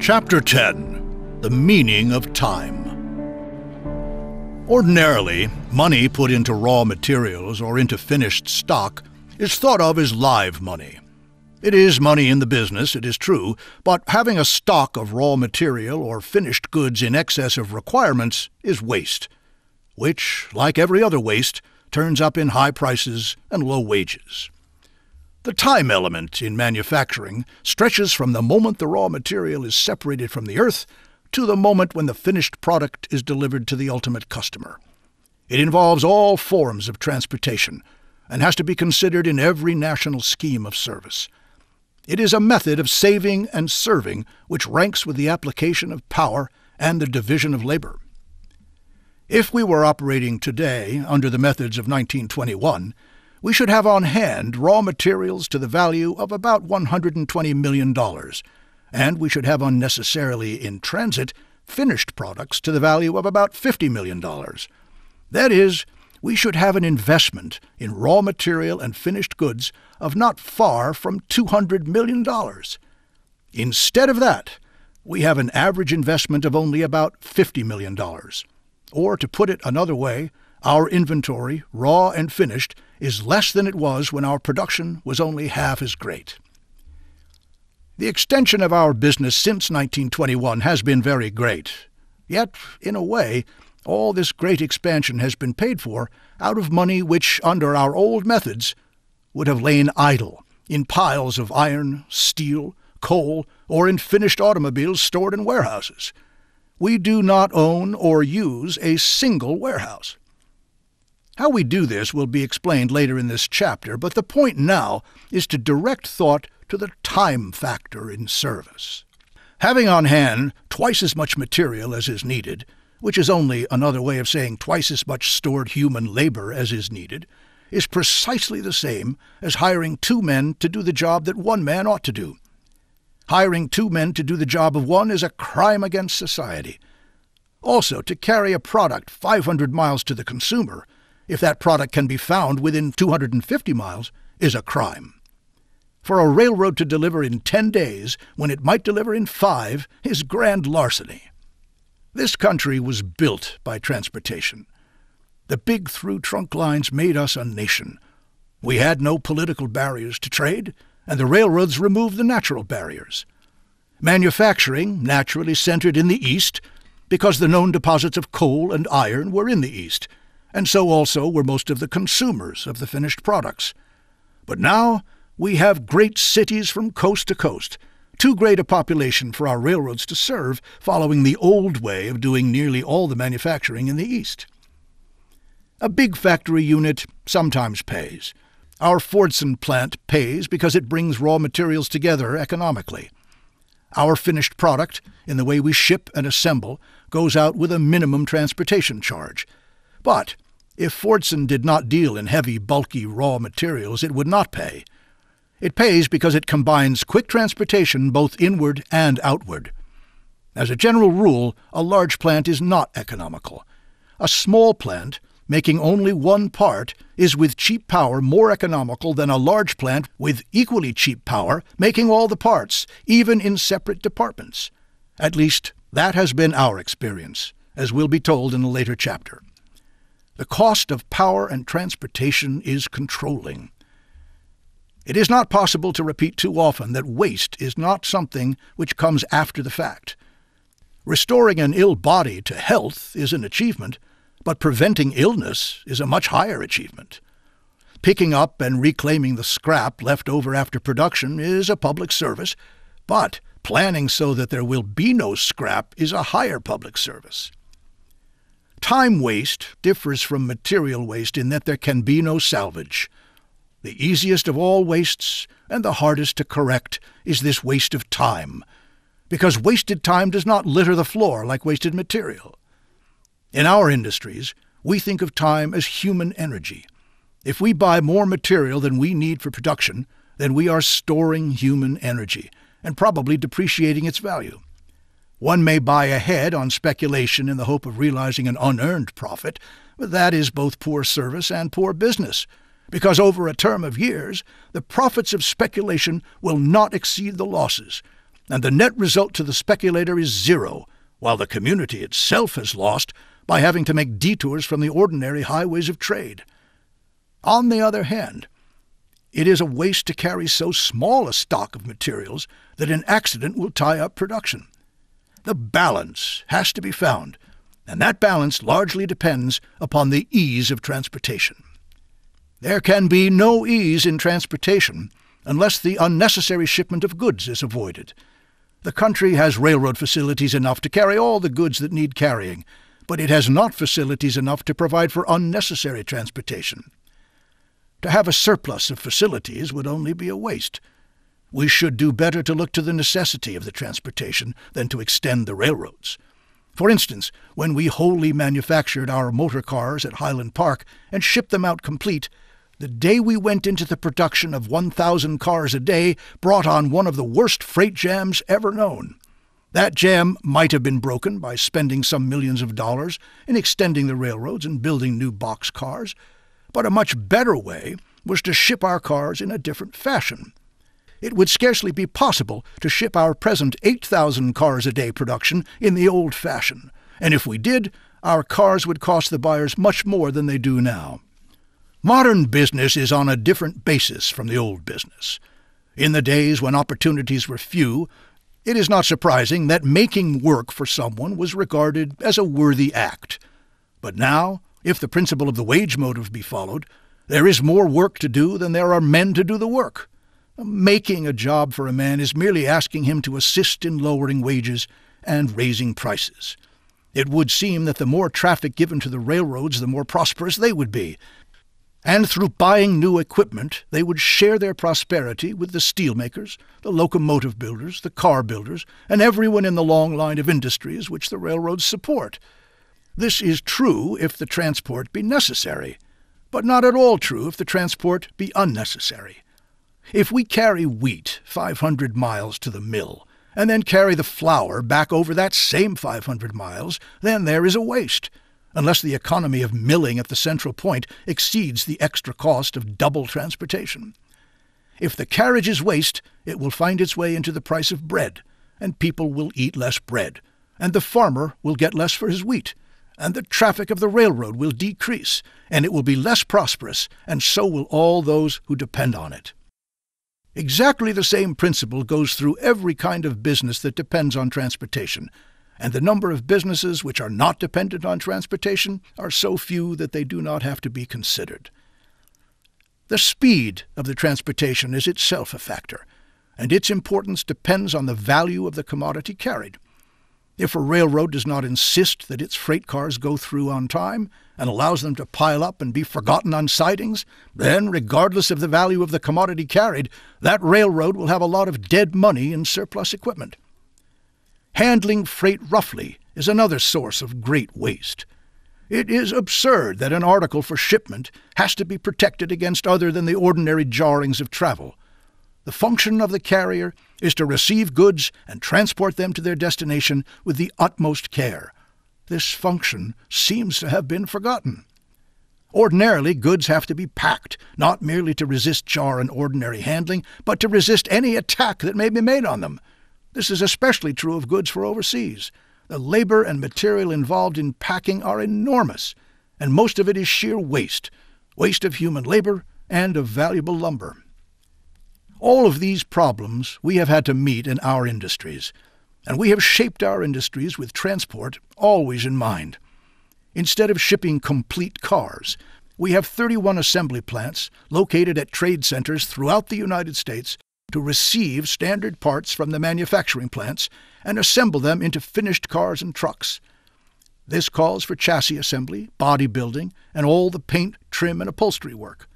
Chapter 10 The Meaning of Time. Ordinarily, money put into raw materials or into finished stock is thought of as live money. It is money in the business, it is true, but having a stock of raw material or finished goods in excess of requirements is waste, which, like every other waste, turns up in high prices and low wages. The time element in manufacturing stretches from the moment the raw material is separated from the earth to the moment when the finished product is delivered to the ultimate customer. It involves all forms of transportation and has to be considered in every national scheme of service. It is a method of saving and serving which ranks with the application of power and the division of labor. If we were operating today under the methods of 1921, we should have on hand raw materials to the value of about $120 million, and we should have unnecessarily in transit finished products to the value of about $50 million. That is, we should have an investment in raw material and finished goods of not far from $200 million. Instead of that, we have an average investment of only about $50 million. Or, to put it another way, our inventory, raw and finished, is less than it was when our production was only half as great. The extension of our business since 1921 has been very great. Yet, in a way, all this great expansion has been paid for out of money which, under our old methods, would have lain idle in piles of iron, steel, coal, or in finished automobiles stored in warehouses. We do not own or use a single warehouse. How we do this will be explained later in this chapter, but the point now is to direct thought to the time factor in service. Having on hand twice as much material as is needed, which is only another way of saying twice as much stored human labor as is needed, is precisely the same as hiring two men to do the job that one man ought to do. Hiring two men to do the job of one is a crime against society. Also, to carry a product 500 miles to the consumer if that product can be found within 250 miles, is a crime. For a railroad to deliver in 10 days when it might deliver in five is grand larceny. This country was built by transportation. The big through trunk lines made us a nation. We had no political barriers to trade, and the railroads removed the natural barriers. Manufacturing naturally centered in the East because the known deposits of coal and iron were in the East, and so also were most of the consumers of the finished products. But now we have great cities from coast to coast, too great a population for our railroads to serve, following the old way of doing nearly all the manufacturing in the East. A big factory unit sometimes pays. Our Fordson plant pays because it brings raw materials together economically. Our finished product, in the way we ship and assemble, goes out with a minimum transportation charge, but if Fordson did not deal in heavy, bulky raw materials, it would not pay. It pays because it combines quick transportation both inward and outward. As a general rule, a large plant is not economical. A small plant, making only one part, is with cheap power more economical than a large plant with equally cheap power, making all the parts, even in separate departments. At least, that has been our experience, as will be told in a later chapter. The cost of power and transportation is controlling. It is not possible to repeat too often that waste is not something which comes after the fact. Restoring an ill body to health is an achievement, but preventing illness is a much higher achievement. Picking up and reclaiming the scrap left over after production is a public service, but planning so that there will be no scrap is a higher public service. Time waste differs from material waste in that there can be no salvage. The easiest of all wastes, and the hardest to correct, is this waste of time, because wasted time does not litter the floor like wasted material. In our industries, we think of time as human energy. If we buy more material than we need for production, then we are storing human energy and probably depreciating its value. One may buy ahead on speculation in the hope of realizing an unearned profit, but that is both poor service and poor business, because over a term of years the profits of speculation will not exceed the losses, and the net result to the speculator is zero, while the community itself has lost by having to make detours from the ordinary highways of trade. On the other hand, it is a waste to carry so small a stock of materials that an accident will tie up production. The balance has to be found, and that balance largely depends upon the ease of transportation. There can be no ease in transportation unless the unnecessary shipment of goods is avoided. The country has railroad facilities enough to carry all the goods that need carrying, but it has not facilities enough to provide for unnecessary transportation. To have a surplus of facilities would only be a waste. We should do better to look to the necessity of the transportation than to extend the railroads. For instance, when we wholly manufactured our motor cars at Highland Park and shipped them out complete, the day we went into the production of 1,000 cars a day brought on one of the worst freight jams ever known. That jam might have been broken by spending some millions of dollars in extending the railroads and building new box cars, but a much better way was to ship our cars in a different fashion. It would scarcely be possible to ship our present 8,000 cars a day production in the old fashion, and if we did, our cars would cost the buyers much more than they do now. Modern business is on a different basis from the old business. In the days when opportunities were few, it is not surprising that making work for someone was regarded as a worthy act. But now, if the principle of the wage motive be followed, there is more work to do than there are men to do the work. Making a job for a man is merely asking him to assist in lowering wages and raising prices. It would seem that the more traffic given to the railroads, the more prosperous they would be, and through buying new equipment, they would share their prosperity with the steelmakers, the locomotive builders, the car builders, and everyone in the long line of industries which the railroads support. This is true if the transport be necessary, but not at all true if the transport be unnecessary. If we carry wheat 500 miles to the mill, and then carry the flour back over that same 500 miles, then there is a waste unless the economy of milling at the central point exceeds the extra cost of double transportation. If the carriage is waste, it will find its way into the price of bread, and people will eat less bread, and the farmer will get less for his wheat, and the traffic of the railroad will decrease, and it will be less prosperous, and so will all those who depend on it. Exactly the same principle goes through every kind of business that depends on transportation, and the number of businesses which are not dependent on transportation are so few that they do not have to be considered. The speed of the transportation is itself a factor, and its importance depends on the value of the commodity carried. If a railroad does not insist that its freight cars go through on time and allows them to pile up and be forgotten on sidings, then, regardless of the value of the commodity carried, that railroad will have a lot of dead money in surplus equipment. Handling freight roughly is another source of great waste. It is absurd that an article for shipment has to be protected against other than the ordinary jarrings of travel. The function of the carrier is to receive goods and transport them to their destination with the utmost care. This function seems to have been forgotten. Ordinarily, goods have to be packed, not merely to resist jar and ordinary handling, but to resist any attack that may be made on them. This is especially true of goods for overseas. The labor and material involved in packing are enormous, and most of it is sheer waste waste of human labor and of valuable lumber. All of these problems we have had to meet in our industries, and we have shaped our industries with transport always in mind. Instead of shipping complete cars, we have 31 assembly plants located at trade centers throughout the United States to receive standard parts from the manufacturing plants and assemble them into finished cars and trucks. This calls for chassis assembly, body building, and all the paint, trim, and upholstery work.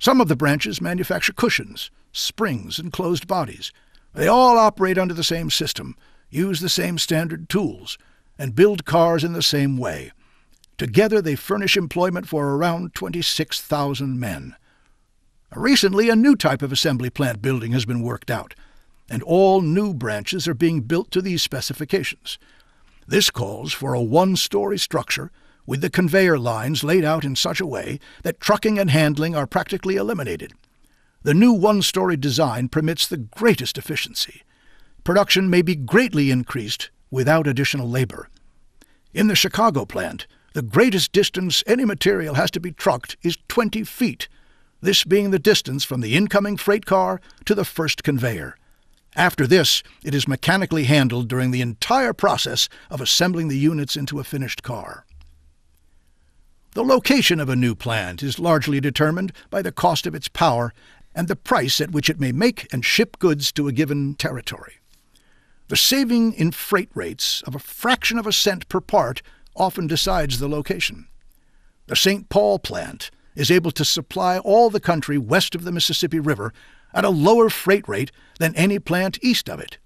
Some of the branches manufacture cushions, springs, and closed bodies. They all operate under the same system, use the same standard tools, and build cars in the same way. Together they furnish employment for around 26,000 men. Recently, a new type of assembly plant building has been worked out, and all new branches are being built to these specifications. This calls for a one story structure with the conveyor lines laid out in such a way that trucking and handling are practically eliminated. The new one story design permits the greatest efficiency. production may be greatly increased without additional labor. In the Chicago plant, the greatest distance any material has to be trucked is 20 feet, this being the distance from the incoming freight car to the first conveyor. After this, it is mechanically handled during the entire process of assembling the units into a finished car. The location of a new plant is largely determined by the cost of its power and the price at which it may make and ship goods to a given territory. The saving in freight rates of a fraction of a cent per part often decides the location. The St. Paul plant is able to supply all the country west of the Mississippi River at a lower freight rate than any plant east of it.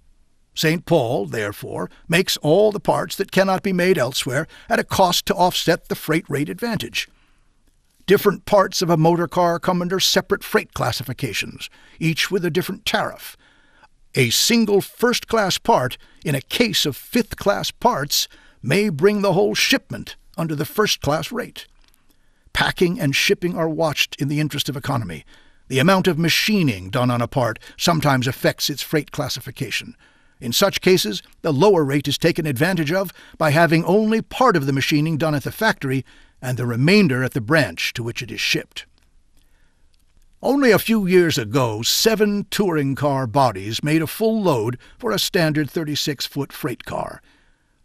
St. Paul, therefore, makes all the parts that cannot be made elsewhere at a cost to offset the freight rate advantage. Different parts of a motor car come under separate freight classifications, each with a different tariff. A single first class part in a case of fifth class parts may bring the whole shipment under the first class rate. Packing and shipping are watched in the interest of economy, the amount of machining done on a part sometimes affects its freight classification. In such cases, the lower rate is taken advantage of by having only part of the machining done at the factory and the remainder at the branch to which it is shipped. Only a few years ago, seven touring car bodies made a full load for a standard 36 foot freight car.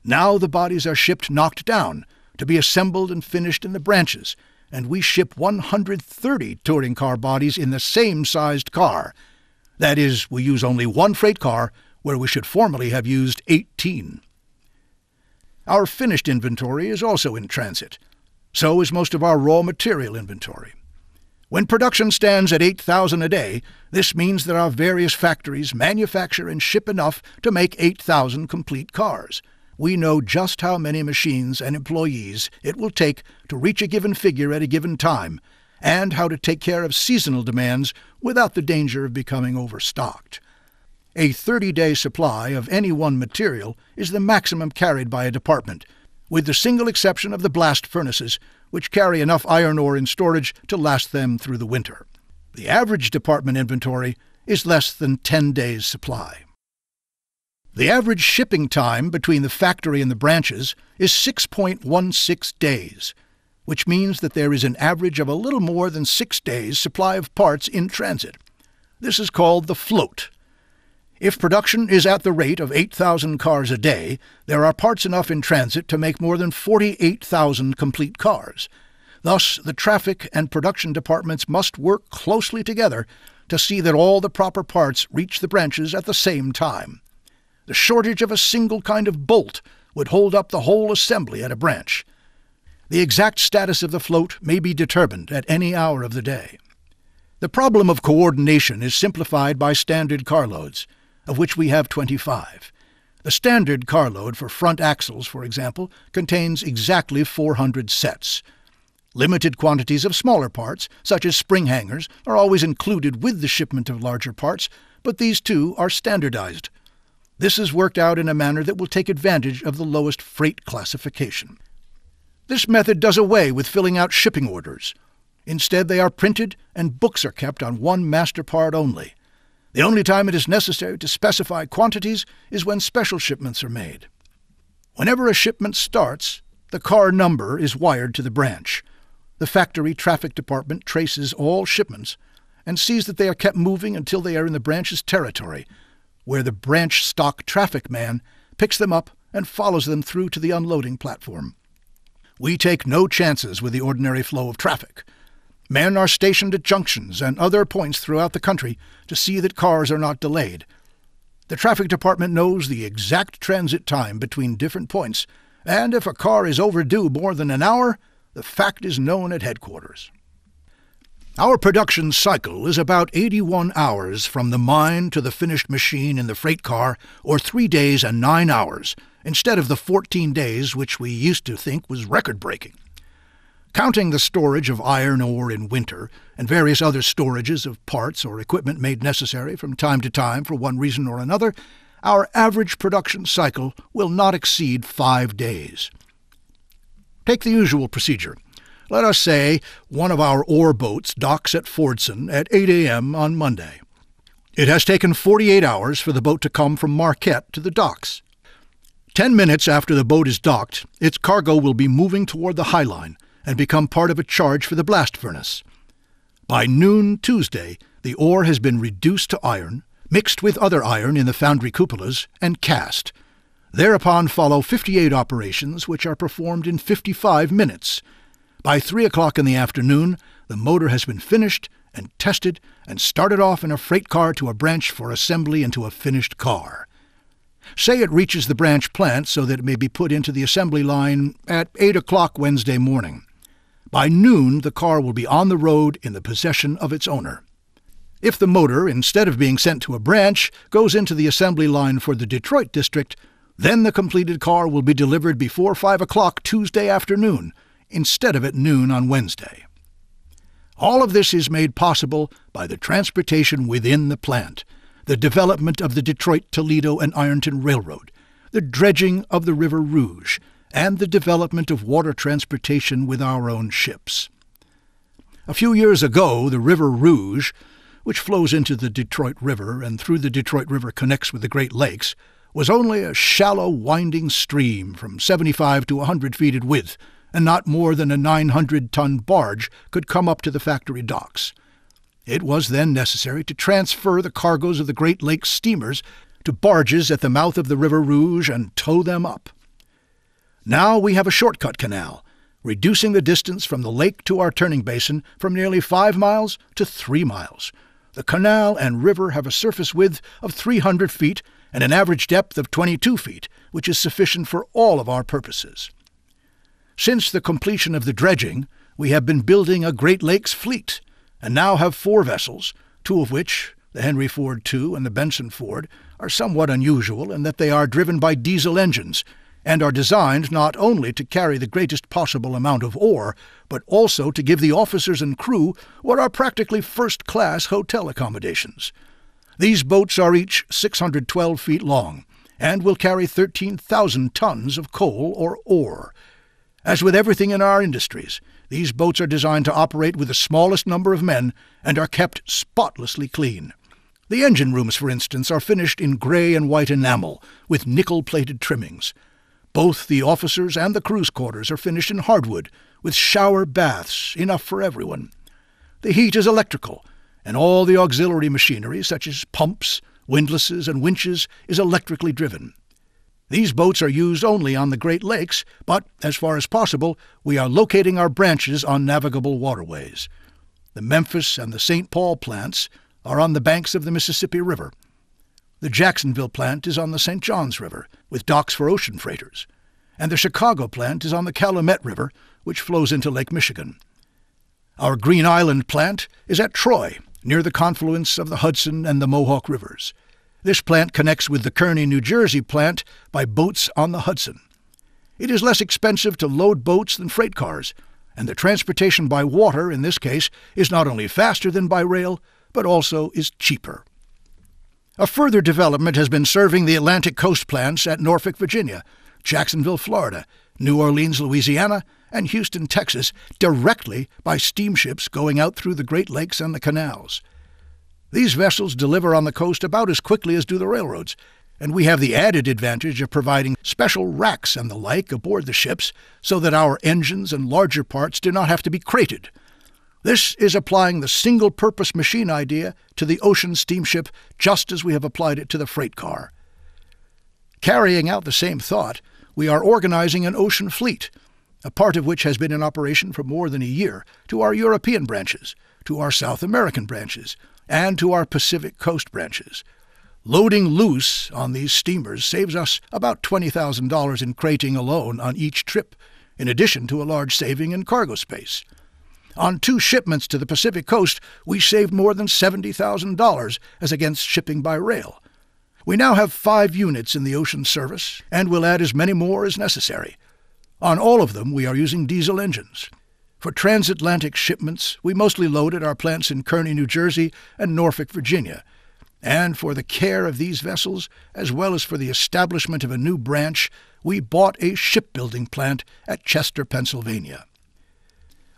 Now the bodies are shipped knocked down to be assembled and finished in the branches and we ship 130 touring car bodies in the same sized car. That is, we use only one freight car where we should formerly have used 18. Our finished inventory is also in transit. So is most of our raw material inventory. When production stands at 8,000 a day, this means that our various factories manufacture and ship enough to make 8,000 complete cars we know just how many machines and employees it will take to reach a given figure at a given time, and how to take care of seasonal demands without the danger of becoming overstocked. A 30 day supply of any one material is the maximum carried by a department, with the single exception of the blast furnaces, which carry enough iron ore in storage to last them through the winter. The average department inventory is less than 10 days' supply. The average shipping time between the factory and the branches is 6.16 days, which means that there is an average of a little more than six days' supply of parts in transit. This is called the float. If production is at the rate of 8,000 cars a day, there are parts enough in transit to make more than 48,000 complete cars. Thus, the traffic and production departments must work closely together to see that all the proper parts reach the branches at the same time. The shortage of a single kind of bolt would hold up the whole assembly at a branch. The exact status of the float may be determined at any hour of the day. The problem of coordination is simplified by standard carloads, of which we have 25. The standard carload for front axles, for example, contains exactly 400 sets. Limited quantities of smaller parts, such as spring hangers, are always included with the shipment of larger parts, but these too are standardized. This is worked out in a manner that will take advantage of the lowest freight classification. This method does away with filling out shipping orders. Instead, they are printed and books are kept on one master part only. The only time it is necessary to specify quantities is when special shipments are made. Whenever a shipment starts, the car number is wired to the branch. The factory traffic department traces all shipments and sees that they are kept moving until they are in the branch's territory where the branch stock traffic man picks them up and follows them through to the unloading platform. We take no chances with the ordinary flow of traffic. Men are stationed at junctions and other points throughout the country to see that cars are not delayed. The traffic department knows the exact transit time between different points, and if a car is overdue more than an hour, the fact is known at headquarters. Our production cycle is about 81 hours from the mine to the finished machine in the freight car, or three days and nine hours, instead of the 14 days which we used to think was record breaking. Counting the storage of iron ore in winter and various other storages of parts or equipment made necessary from time to time for one reason or another, our average production cycle will not exceed five days. Take the usual procedure. Let us say one of our ore boats docks at Fordson at 8 a.m. on Monday. It has taken 48 hours for the boat to come from Marquette to the docks. Ten minutes after the boat is docked, its cargo will be moving toward the High Line and become part of a charge for the blast furnace. By noon Tuesday, the ore has been reduced to iron, mixed with other iron in the foundry cupolas, and cast. Thereupon follow 58 operations, which are performed in 55 minutes. By three o'clock in the afternoon, the motor has been finished and tested and started off in a freight car to a branch for assembly into a finished car. Say it reaches the branch plant so that it may be put into the assembly line at 8 o'clock Wednesday morning. By noon, the car will be on the road in the possession of its owner. If the motor, instead of being sent to a branch, goes into the assembly line for the Detroit district, then the completed car will be delivered before 5 o'clock Tuesday afternoon, instead of at noon on Wednesday. All of this is made possible by the transportation within the plant, the development of the Detroit, Toledo, and Ironton Railroad, the dredging of the River Rouge, and the development of water transportation with our own ships. A few years ago, the River Rouge, which flows into the Detroit River and through the Detroit River connects with the Great Lakes, was only a shallow, winding stream from 75 to a 100 feet in width, and not more than a 900 ton barge could come up to the factory docks. It was then necessary to transfer the cargoes of the Great Lakes steamers to barges at the mouth of the River Rouge and tow them up. Now we have a shortcut canal, reducing the distance from the lake to our turning basin from nearly five miles to three miles. The canal and river have a surface width of 300 feet and an average depth of 22 feet, which is sufficient for all of our purposes. Since the completion of the dredging, we have been building a Great Lakes fleet, and now have four vessels, two of which, the Henry Ford II and the Benson Ford, are somewhat unusual in that they are driven by diesel engines and are designed not only to carry the greatest possible amount of ore, but also to give the officers and crew what are practically first class hotel accommodations. These boats are each 612 feet long and will carry 13,000 tons of coal or ore. As with everything in our industries, these boats are designed to operate with the smallest number of men and are kept spotlessly clean. The engine rooms, for instance, are finished in gray and white enamel with nickel plated trimmings. Both the officers and the crew's quarters are finished in hardwood with shower baths, enough for everyone. The heat is electrical, and all the auxiliary machinery, such as pumps, windlasses, and winches, is electrically driven. These boats are used only on the Great Lakes, but, as far as possible, we are locating our branches on navigable waterways. The Memphis and the St. Paul plants are on the banks of the Mississippi River. The Jacksonville plant is on the St. Johns River, with docks for ocean freighters. And the Chicago plant is on the Calumet River, which flows into Lake Michigan. Our Green Island plant is at Troy, near the confluence of the Hudson and the Mohawk Rivers. This plant connects with the Kearny, New Jersey plant by boats on the Hudson. It is less expensive to load boats than freight cars, and the transportation by water, in this case, is not only faster than by rail, but also is cheaper. A further development has been serving the Atlantic Coast plants at Norfolk, Virginia, Jacksonville, Florida, New Orleans, Louisiana, and Houston, Texas, directly by steamships going out through the Great Lakes and the canals. These vessels deliver on the coast about as quickly as do the railroads, and we have the added advantage of providing special racks and the like aboard the ships so that our engines and larger parts do not have to be crated. This is applying the single purpose machine idea to the ocean steamship just as we have applied it to the freight car. Carrying out the same thought, we are organizing an ocean fleet, a part of which has been in operation for more than a year, to our European branches, to our South American branches, and to our Pacific Coast branches. Loading loose on these steamers saves us about $20,000 in crating alone on each trip, in addition to a large saving in cargo space. On two shipments to the Pacific Coast, we saved more than $70,000 as against shipping by rail. We now have five units in the ocean service and will add as many more as necessary. On all of them, we are using diesel engines. For transatlantic shipments, we mostly load at our plants in Kearny, New Jersey, and Norfolk, Virginia. And for the care of these vessels, as well as for the establishment of a new branch, we bought a shipbuilding plant at Chester, Pennsylvania.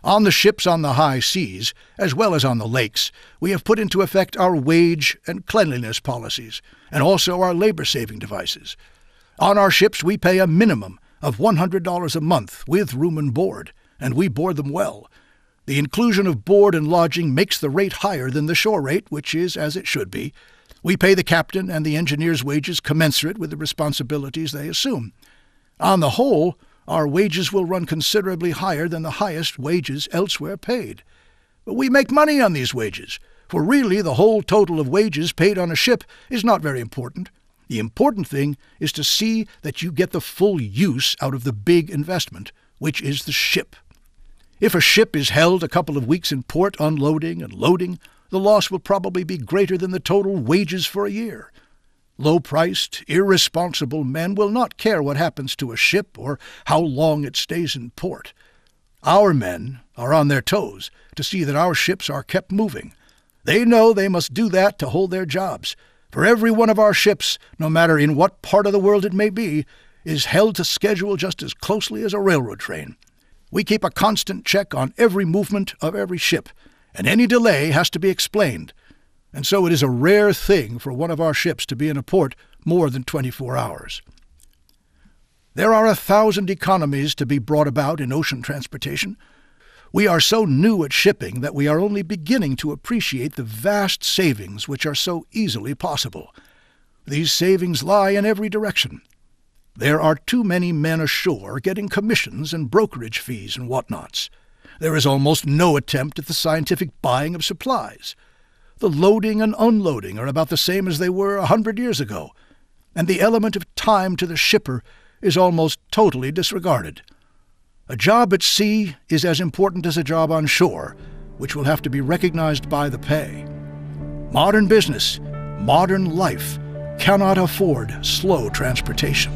On the ships on the high seas, as well as on the lakes, we have put into effect our wage and cleanliness policies, and also our labor saving devices. On our ships, we pay a minimum of $100 a month with room and board, and we board them well. The inclusion of board and lodging makes the rate higher than the shore rate, which is as it should be. We pay the captain and the engineer's wages commensurate with the responsibilities they assume. On the whole, our wages will run considerably higher than the highest wages elsewhere paid. But we make money on these wages, for really the whole total of wages paid on a ship is not very important. The important thing is to see that you get the full use out of the big investment, which is the ship. If a ship is held a couple of weeks in port unloading and loading, the loss will probably be greater than the total wages for a year. Low priced, irresponsible men will not care what happens to a ship or how long it stays in port. Our men are on their toes to see that our ships are kept moving. They know they must do that to hold their jobs, for every one of our ships, no matter in what part of the world it may be, is held to schedule just as closely as a railroad train. We keep a constant check on every movement of every ship, and any delay has to be explained and so it is a rare thing for one of our ships to be in a port more than 24 hours. There are a thousand economies to be brought about in ocean transportation. We are so new at shipping that we are only beginning to appreciate the vast savings which are so easily possible. These savings lie in every direction. There are too many men ashore getting commissions and brokerage fees and whatnots. There is almost no attempt at the scientific buying of supplies. The loading and unloading are about the same as they were a hundred years ago, and the element of time to the shipper is almost totally disregarded. A job at sea is as important as a job on shore, which will have to be recognized by the pay. Modern business, modern life, cannot afford slow transportation.